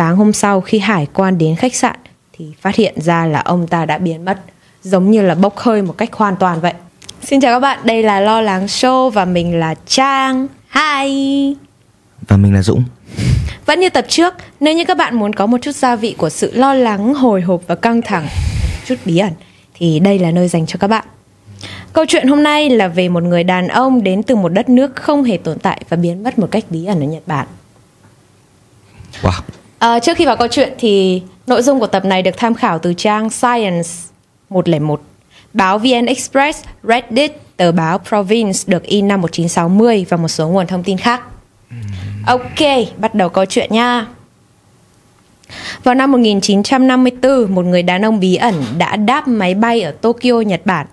Sáng hôm sau khi hải quan đến khách sạn thì phát hiện ra là ông ta đã biến mất, giống như là bốc hơi một cách hoàn toàn vậy. Xin chào các bạn, đây là Lo Lắng Show và mình là Trang. Hi! Và mình là Dũng. Vẫn như tập trước, nếu như các bạn muốn có một chút gia vị của sự lo lắng, hồi hộp và căng thẳng, chút bí ẩn, thì đây là nơi dành cho các bạn. Câu chuyện hôm nay là về một người đàn ông đến từ một đất nước không hề tồn tại và biến mất một cách bí ẩn ở Nhật Bản. Wow. À, trước khi vào câu chuyện thì nội dung của tập này được tham khảo từ trang Science 101, báo VN Express, Reddit, tờ báo Province được in năm 1960 và một số nguồn thông tin khác. Ok, bắt đầu câu chuyện nha. Vào năm 1954, một người đàn ông bí ẩn đã đáp máy bay ở Tokyo, Nhật Bản.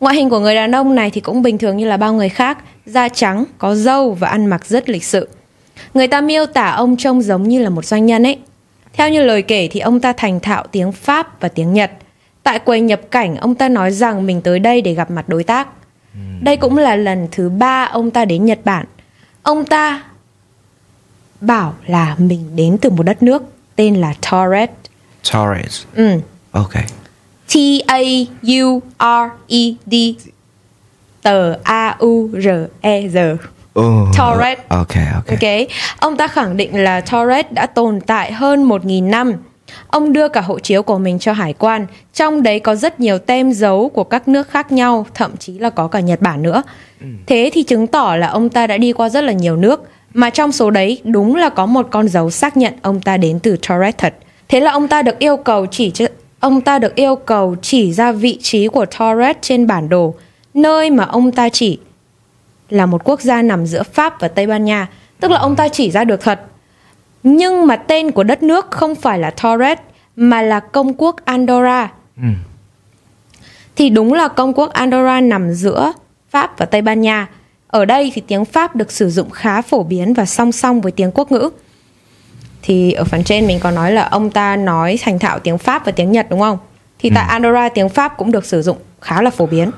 Ngoại hình của người đàn ông này thì cũng bình thường như là bao người khác, da trắng, có râu và ăn mặc rất lịch sự. Người ta miêu tả ông trông giống như là một doanh nhân ấy. Theo như lời kể thì ông ta thành thạo tiếng Pháp và tiếng Nhật. Tại quầy nhập cảnh, ông ta nói rằng mình tới đây để gặp mặt đối tác. Đây cũng là lần thứ ba ông ta đến Nhật Bản. Ông ta bảo là mình đến từ một đất nước tên là Torres. Torres. Ừ. Ok. T A U R E D. Tờ A U R E R. Oh, Torres. Ok, ok. Ok, ông ta khẳng định là Torres đã tồn tại hơn 1.000 năm. Ông đưa cả hộ chiếu của mình cho hải quan, trong đấy có rất nhiều tem dấu của các nước khác nhau, thậm chí là có cả Nhật Bản nữa. Thế thì chứng tỏ là ông ta đã đi qua rất là nhiều nước, mà trong số đấy đúng là có một con dấu xác nhận ông ta đến từ Torres thật. Thế là ông ta được yêu cầu chỉ ông ta được yêu cầu chỉ ra vị trí của Torres trên bản đồ, nơi mà ông ta chỉ là một quốc gia nằm giữa Pháp và Tây Ban Nha, tức là ông ta chỉ ra được thật. Nhưng mà tên của đất nước không phải là Torres mà là công quốc Andorra. Ừ. Thì đúng là công quốc Andorra nằm giữa Pháp và Tây Ban Nha. Ở đây thì tiếng Pháp được sử dụng khá phổ biến và song song với tiếng quốc ngữ. Thì ở phần trên mình có nói là ông ta nói thành thạo tiếng Pháp và tiếng Nhật đúng không? Thì tại Andorra tiếng Pháp cũng được sử dụng khá là phổ biến.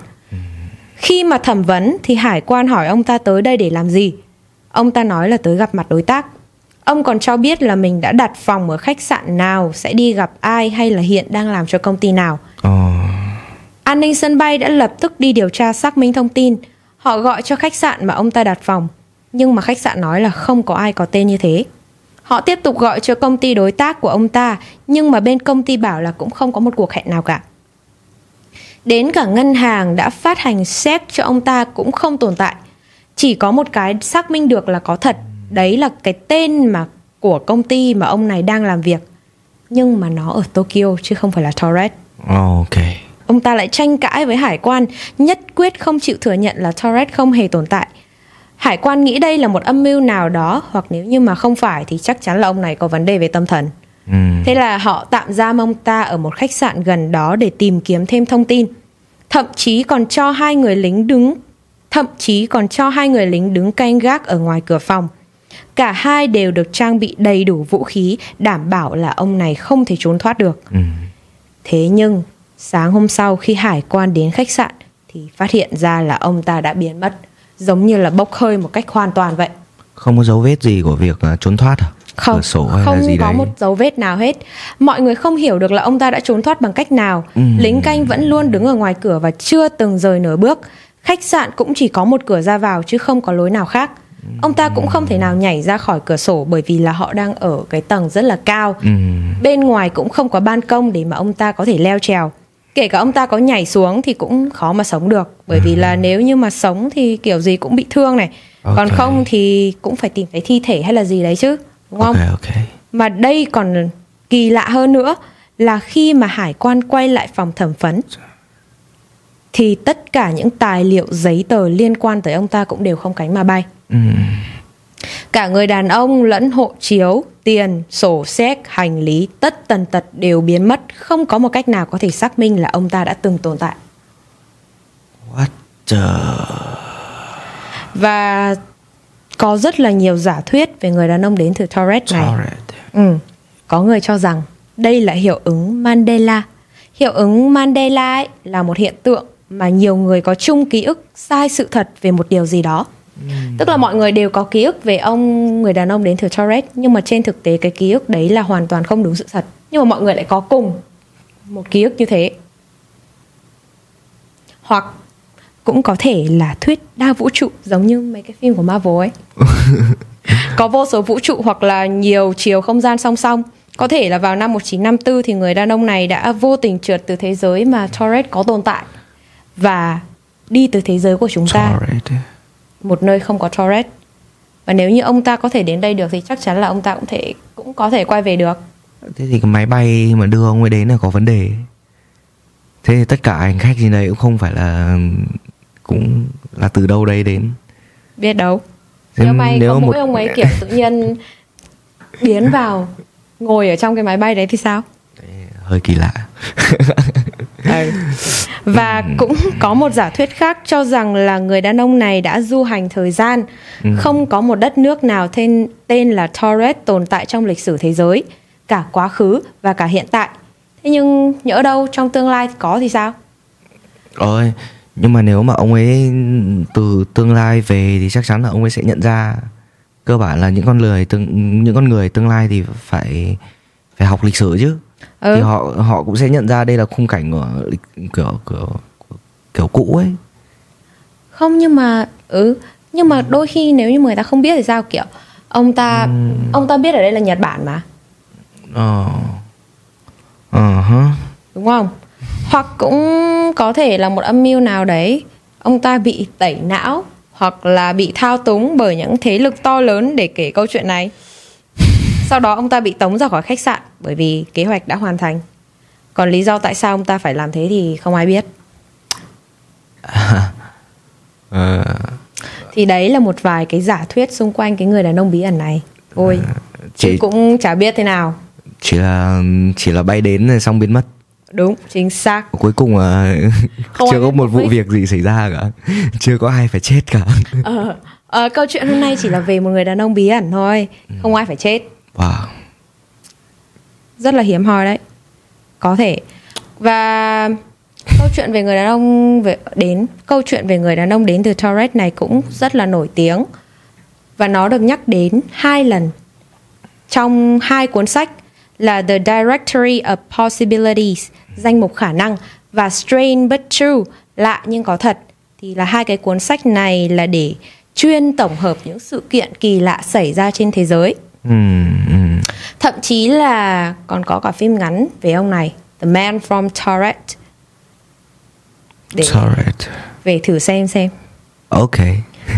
Khi mà thẩm vấn thì hải quan hỏi ông ta tới đây để làm gì? Ông ta nói là tới gặp mặt đối tác. Ông còn cho biết là mình đã đặt phòng ở khách sạn nào, sẽ đi gặp ai hay là hiện đang làm cho công ty nào. Ồ. An ninh sân bay đã lập tức đi điều tra xác minh thông tin. Họ gọi cho khách sạn mà ông ta đặt phòng, nhưng mà khách sạn nói là không có ai có tên như thế. Họ tiếp tục gọi cho công ty đối tác của ông ta, nhưng mà bên công ty bảo là cũng không có một cuộc hẹn nào cả. Đến cả ngân hàng đã phát hành séc cho ông ta cũng không tồn tại. Chỉ có một cái xác minh được là có thật, đấy là cái tên mà của công ty mà ông này đang làm việc. Nhưng mà nó ở Tokyo chứ không phải là Torres. Ok. Ông ta lại tranh cãi với hải quan, nhất quyết không chịu thừa nhận là Torres không hề tồn tại. Hải quan nghĩ đây là một âm mưu nào đó hoặc nếu như mà không phải thì chắc chắn là ông này có vấn đề về tâm thần. Ừ. Thế là họ tạm giam ông ta ở một khách sạn gần đó để tìm kiếm thêm thông tin. Thậm chí còn cho hai người lính đứng thậm chí còn cho hai người lính đứng canh gác ở ngoài cửa phòng. Cả hai đều được trang bị đầy đủ vũ khí đảm bảo là ông này không thể trốn thoát được. Ừ. Thế nhưng sáng hôm sau khi hải quan đến khách sạn thì phát hiện ra là ông ta đã biến mất, giống như là bốc hơi một cách hoàn toàn vậy. Không có dấu vết gì của việc à, trốn thoát à? Không, sổ hay không là gì có đấy? một dấu vết nào hết. Mọi người không hiểu được là ông ta đã trốn thoát bằng cách nào. Ừ. Lính canh vẫn luôn đứng ở ngoài cửa và chưa từng rời nửa bước. Khách sạn cũng chỉ có một cửa ra vào chứ không có lối nào khác. Ông ta cũng không thể nào nhảy ra khỏi cửa sổ bởi vì là họ đang ở cái tầng rất là cao. Ừ. Bên ngoài cũng không có ban công để mà ông ta có thể leo trèo. Kể cả ông ta có nhảy xuống thì cũng khó mà sống được Bởi vì là nếu như mà sống thì kiểu gì cũng bị thương này Còn Ok. không thì cũng phải tìm thấy thi thể hay là gì đấy chứ Đúng không? Ok, ok. Mà đây còn kỳ lạ hơn nữa là khi mà hải quan quay lại phòng thẩm vấn thì tất cả những tài liệu giấy tờ liên quan tới ông ta cũng đều không cánh mà bay. Ừ. Cả người đàn ông lẫn hộ chiếu, tiền, sổ séc, hành lý, tất tần tật đều biến mất, không có một cách nào có thể xác minh là ông ta đã từng tồn tại. What the... Và có rất là nhiều giả thuyết về người đàn ông đến từ Torres này. Ừ. Có người cho rằng đây là hiệu ứng Mandela. Hiệu ứng Mandela ấy là một hiện tượng mà nhiều người có chung ký ức sai sự thật về một điều gì đó. Tức là mọi người đều có ký ức về ông người đàn ông đến từ Torres nhưng mà trên thực tế cái ký ức đấy là hoàn toàn không đúng sự thật. Nhưng mà mọi người lại có cùng một ký ức như thế. Hoặc cũng có thể là thuyết đa vũ trụ giống như mấy cái phim của Marvel ấy. có vô số vũ trụ hoặc là nhiều chiều không gian song song. Có thể là vào năm 1954 thì người đàn ông này đã vô tình trượt từ thế giới mà Torres có tồn tại và đi từ thế giới của chúng ta, Torres. một nơi không có Torres. Và nếu như ông ta có thể đến đây được thì chắc chắn là ông ta cũng thể cũng có thể quay về được. Thế thì cái máy bay mà đưa ông ấy đến là có vấn đề. Thế thì tất cả hành khách gì đấy cũng không phải là cũng là từ đâu đây đến. Biết đâu. Nếu may nếu có một- mỗi ông ấy kiểu tự nhiên biến vào ngồi ở trong cái máy bay đấy thì sao? Hơi kỳ lạ. Và cũng có một giả thuyết khác cho rằng là người đàn ông này đã du hành thời gian. Không có một đất nước nào tên tên là Torres tồn tại trong lịch sử thế giới, cả quá khứ và cả hiện tại. Thế nhưng nhỡ đâu trong tương lai thì có thì sao? Ôi, nhưng mà nếu mà ông ấy từ tương lai về thì chắc chắn là ông ấy sẽ nhận ra cơ bản là những con người tương những con người tương lai thì phải phải học lịch sử chứ. Ừ. Thì họ họ cũng sẽ nhận ra đây là khung cảnh của kiểu kiểu kiểu cũ ấy. Không nhưng mà ừ, nhưng mà đôi khi nếu như người ta không biết thì sao kiểu ông ta ông ta biết ở đây là Nhật Bản mà, Ờ. Ờ hả? đúng không? Hoặc cũng có thể là một âm mưu nào đấy ông ta bị tẩy não hoặc là bị thao túng bởi những thế lực to lớn để kể câu chuyện này. Sau đó ông ta bị tống ra khỏi khách sạn bởi vì kế hoạch đã hoàn thành. Còn lý do tại sao ông ta phải làm thế thì không ai biết. Ờ, Thì đấy là một vài cái giả thuyết xung quanh cái người đàn ông bí ẩn này. Ôi, chỉ cũng chả biết thế nào. chỉ là chỉ là bay đến rồi xong biến mất. Đúng, chính xác. Cuối cùng là Không chưa có một vụ việc gì xảy ra cả. Chưa có ai phải chết cả. Ờ, ờ, câu chuyện hôm nay chỉ là về một người đàn ông bí ẩn thôi. Không ai phải chết. Wow. Rất là hiếm hoi đấy. Có thể. Và câu chuyện về người đàn ông về đến câu chuyện về người đàn ông đến từ Torres này cũng rất là nổi tiếng và nó được nhắc đến hai lần trong hai cuốn sách là The Directory of Possibilities danh mục khả năng và Strange but True lạ nhưng có thật. Thì là hai cái cuốn sách này là để chuyên tổng hợp những sự kiện kỳ lạ xảy ra trên thế giới. Thậm chí là còn có cả phim ngắn về ông này The Man from Tourette Để về thử xem xem. Ok.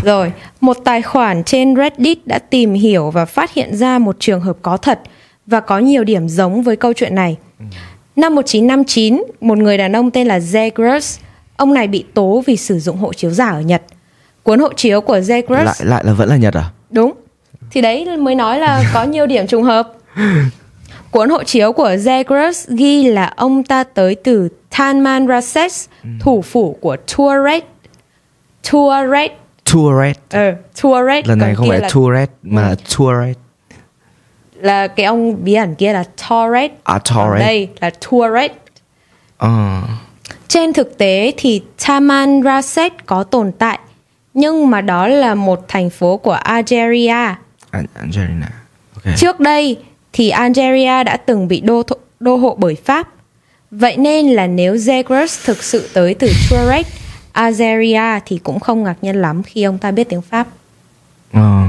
Rồi, một tài khoản trên Reddit đã tìm hiểu và phát hiện ra một trường hợp có thật và có nhiều điểm giống với câu chuyện này. Năm 1959, một người đàn ông tên là Zagreus, ông này bị tố vì sử dụng hộ chiếu giả ở Nhật. Cuốn hộ chiếu của Zagreus Lại lại là vẫn là Nhật à? Đúng. Thì đấy mới nói là có nhiều điểm trùng hợp. Cuốn hộ chiếu của Zagreus ghi là ông ta tới từ Tamanrasset, thủ phủ của Tuareg. Tuareg. Tourette. Ờ, Tuareg. Lần này không phải là, Tourette mà là Tourette. Là cái ông bí ẩn kia là Torres. À, Torres. Đây là Tuareg. Ờ. Trên thực tế thì Tamanrasset có tồn tại, nhưng mà đó là một thành phố của Algeria. An- Angelina. Ok. Trước đây thì Algeria đã từng bị đô thổ- đô hộ bởi Pháp. Vậy nên là nếu Zagreus thực sự tới từ Tuareg, Algeria thì cũng không ngạc nhiên lắm khi ông ta biết tiếng Pháp. Ờ.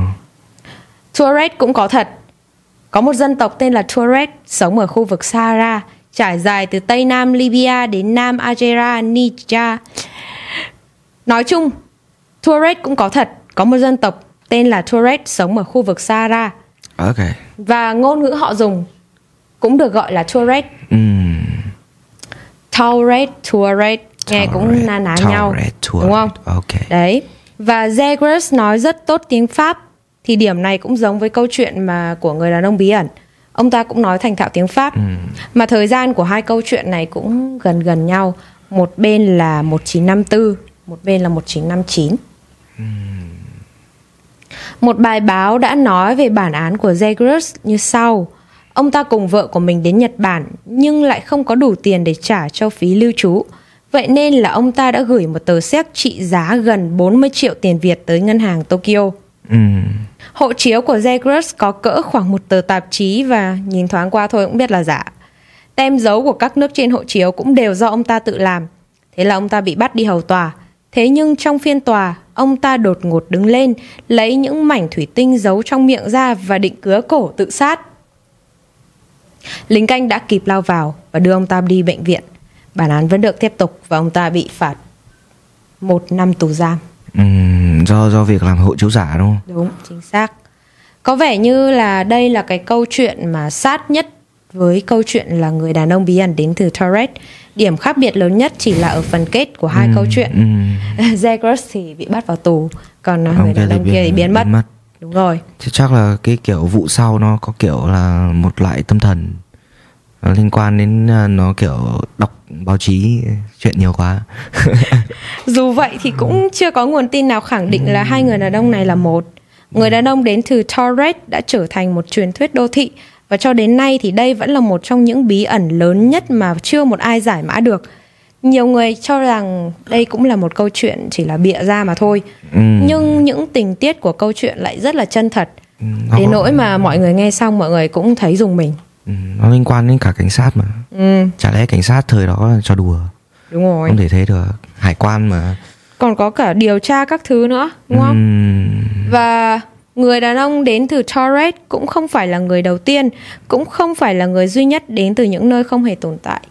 Tuareg cũng có thật. Có một dân tộc tên là Tuareg sống ở khu vực Sahara, trải dài từ Tây Nam Libya đến Nam Algeria, Niger. Nói chung, Tuareg cũng có thật. Có một dân tộc tên là Tuareg sống ở khu vực Sahara. Ok. Và ngôn ngữ họ dùng cũng được gọi là Tuareg. Ừm. Tuareg, Tuareg nghe cũng na ná Tuareg, nhau, Tuareg, đúng không? ok. Đấy. Và Zagreus nói rất tốt tiếng Pháp, thì điểm này cũng giống với câu chuyện mà của người đàn ông bí ẩn. Ông ta cũng nói thành thạo tiếng Pháp. Mà thời gian của hai câu chuyện này cũng gần gần nhau. Một bên là 1954, một bên là 1959. Một bài báo đã nói về bản án của Zagreus như sau. Ông ta cùng vợ của mình đến Nhật Bản nhưng lại không có đủ tiền để trả cho phí lưu trú. Vậy nên là ông ta đã gửi một tờ séc trị giá gần 40 triệu tiền Việt tới ngân hàng Tokyo. Ừ. Hộ chiếu của Zegers có cỡ khoảng một tờ tạp chí và nhìn thoáng qua thôi cũng biết là giả. Tem dấu của các nước trên hộ chiếu cũng đều do ông ta tự làm. Thế là ông ta bị bắt đi hầu tòa. Thế nhưng trong phiên tòa, ông ta đột ngột đứng lên, lấy những mảnh thủy tinh giấu trong miệng ra và định cứa cổ tự sát. Lính canh đã kịp lao vào và đưa ông ta đi bệnh viện. Bản án vẫn được tiếp tục và ông ta bị phạt một năm tù giam. Ừ. do do việc làm hộ chiếu giả đúng không Đúng, chính xác. Có vẻ như là đây là cái câu chuyện mà sát nhất với câu chuyện là người đàn ông bí ẩn đến từ Torres. Điểm khác biệt lớn nhất chỉ là ở phần kết của hai câu chuyện. ừ. Thì bị bắt vào tù, còn Ông người đàn thì ông kia thì biến mất. mất. Đúng rồi. Thế chắc là cái kiểu vụ sau nó có kiểu là một loại tâm thần nó liên quan đến à, nó kiểu đọc báo chí chuyện nhiều quá Dù vậy thì cũng chưa có nguồn tin nào khẳng định là hai người đàn ông này là một. Người đàn ông đến từ Torres đã trở thành một truyền thuyết đô thị và cho đến nay thì đây vẫn là một trong những bí ẩn lớn nhất mà chưa một ai giải mã được. Nhiều người cho rằng đây cũng là một câu chuyện chỉ là bịa ra mà thôi. ừ. Nhưng những tình tiết của câu chuyện lại rất là chân thật. Ừ, Đến nỗi mà mọi người nghe xong mọi người cũng thấy dùng mình. Ừ, nó liên quan đến cả cảnh sát mà Ừ, chả lẽ cảnh sát thời đó là cho đùa đúng rồi. không thể thế được hải quan mà Còn có cả điều tra các thứ nữa, đúng không? Ừm, Và người đàn ông đến từ Torres cũng không phải là người đầu tiên, cũng không phải là người duy nhất đến từ những nơi không hề tồn tại.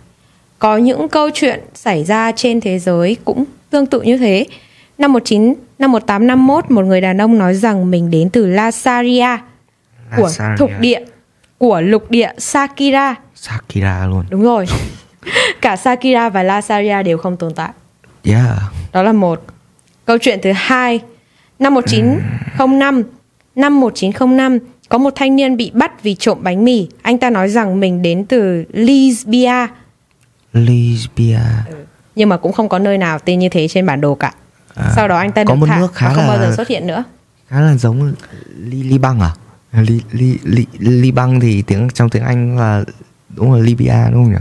Có những câu chuyện xảy ra trên thế giới cũng tương tự như thế. Năm 19 năm 1851, một người đàn ông nói rằng mình đến từ Lasaria của thuộc địa của lục địa Sakira. Sakira luôn Đúng rồi. Cả Sakira và Lasaria đều không tồn tại. yeah Đó là một. Câu chuyện thứ hai, năm 1905, năm 1905 có một thanh niên bị bắt vì trộm bánh mì. Anh ta nói rằng mình đến từ Lisbia, Libya nhưng mà cũng không có nơi nào tên như thế trên bản đồ cả. À, Sau đó anh ta có được một thả nước khá không bao là- giờ xuất hiện nữa. khá là giống li li băng à li li li li băng thì tiếng trong tiếng anh là đúng là libya đúng không nhỉ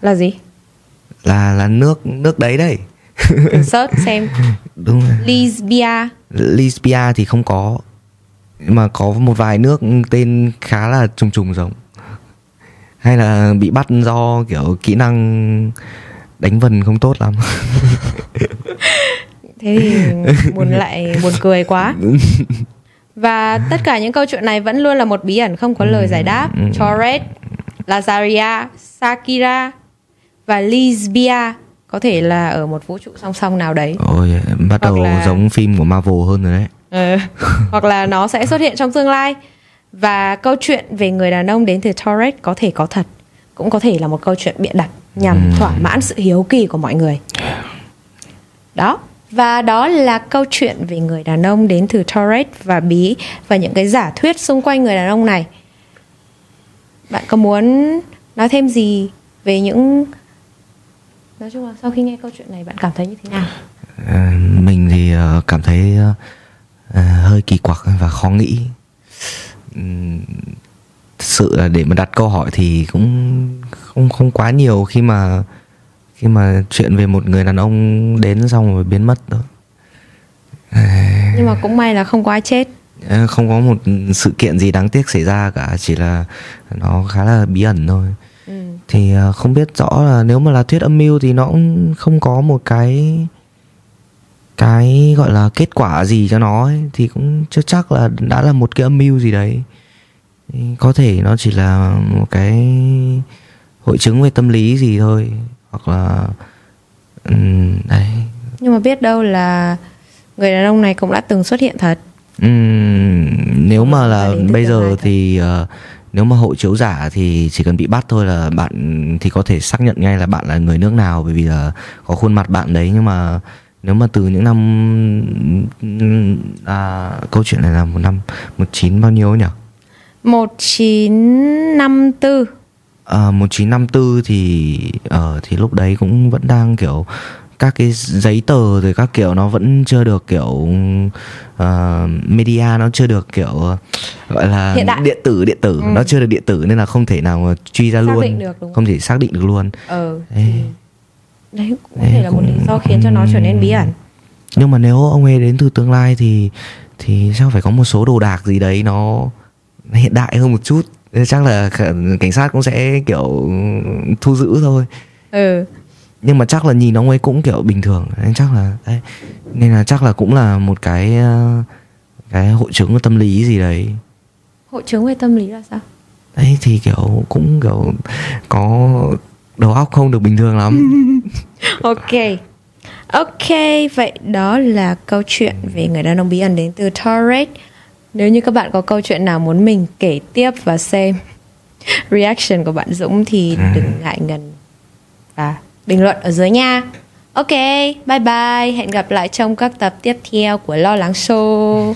Là gì? là là nước nước đấy đấy search xem. đúng rồi Lisbia. libya thì không có nhưng mà có một vài nước tên khá là trùng trùng giống hay là bị bắt do kiểu kỹ năng đánh vần không tốt lắm Thế thì buồn lại buồn cười quá. Và tất cả những câu chuyện này vẫn luôn là một bí ẩn không có lời giải đáp. Torres, Lazaria, Sakira và Lisbia có thể là ở một vũ trụ song song nào đấy. ôi bắt Hoặc đầu là- giống phim của marvel hơn rồi đấy Ờ, hoặc là nó sẽ xuất hiện trong tương lai. Và câu chuyện về người đàn ông đến từ Torres có thể có thật, cũng có thể là một câu chuyện bịa đặt nhằm thỏa mãn sự hiếu kỳ của mọi người. Đó. Và đó là câu chuyện về người đàn ông đến từ Torres và bí và những cái giả thuyết xung quanh người đàn ông này. Bạn có muốn nói thêm gì về những Nói chung là sau khi nghe câu chuyện này bạn cảm thấy như thế nào? À, mình thì ờ, cảm thấy ờ, hơi kỳ quặc và khó nghĩ thật sự là để mà đặt câu hỏi thì cũng không không quá nhiều khi mà khi mà chuyện về một người đàn ông đến xong rồi biến mất đâu Nhưng mà cũng may là không có ai chết. Không có một sự kiện gì đáng tiếc xảy ra cả chỉ là nó khá là bí ẩn thôi. Ừ. thì ờ, không biết rõ là nếu mà là thuyết âm mưu thì nó cũng không có một cái cái gọi là kết quả gì cho nó ấy, thì cũng chưa chắc là đã là một cái âm mưu gì đấy. Có thể nó chỉ là một cái hội chứng về tâm lý gì thôi hoặc là ừm, đấy Nhưng mà biết đâu là người đàn ông này cũng đã từng xuất hiện thật. Ừm, nếu mà là bây giờ thì ờ, nếu mà hộ chiếu giả thì chỉ cần bị bắt thôi là bạn thì có thể xác nhận ngay là bạn là người nước nào bởi vì là có khuôn mặt bạn đấy nhưng mà nếu mà từ những năm à, câu chuyện này là một năm một chín bao nhiêu nhỉ? 1954 À, 1954 thì ờ thì lúc đấy cũng vẫn đang kiểu các cái giấy tờ rồi các kiểu nó vẫn chưa được kiểu ờ, media nó chưa được kiểu gọi là Hiện đại. điện tử điện tử. Ừ. nó chưa được điện tử nên là không thể nào mà truy ra Xác luôn. định được, đúng không thể xác định được luôn. Ờ Đấy. đấy cũng có thể là một lý do khiến cho nó trở nên bí ẩn. Nhưng mà nếu ông ấy đến từ tương lai thì thì chắc phải có một số đồ đạc gì đấy nó hiện đại hơn một chút chắc là cảnh sát cũng sẽ kiểu thu giữ thôi. Ừ. Nhưng mà chắc là nhìn ông ấy cũng kiểu bình thường. Nên chắc là đấy. Nên là chắc là cũng là một cái ờ, cái hội chứng tâm lý gì đấy. Hội chứng về tâm lý là sao? Đấy thì kiểu cũng kiểu có đầu óc không được bình thường lắm. Ok. Ok vậy đó là câu chuyện về người đàn ông bí ẩn đến từ Torres nếu như các bạn có câu chuyện nào muốn mình kể tiếp và xem reaction của bạn Dũng thì Ừ. đừng ngại ngần và bình luận ở dưới nha. Ok, bye bye. Hẹn gặp lại trong các tập tiếp theo của Lo Lắng Show.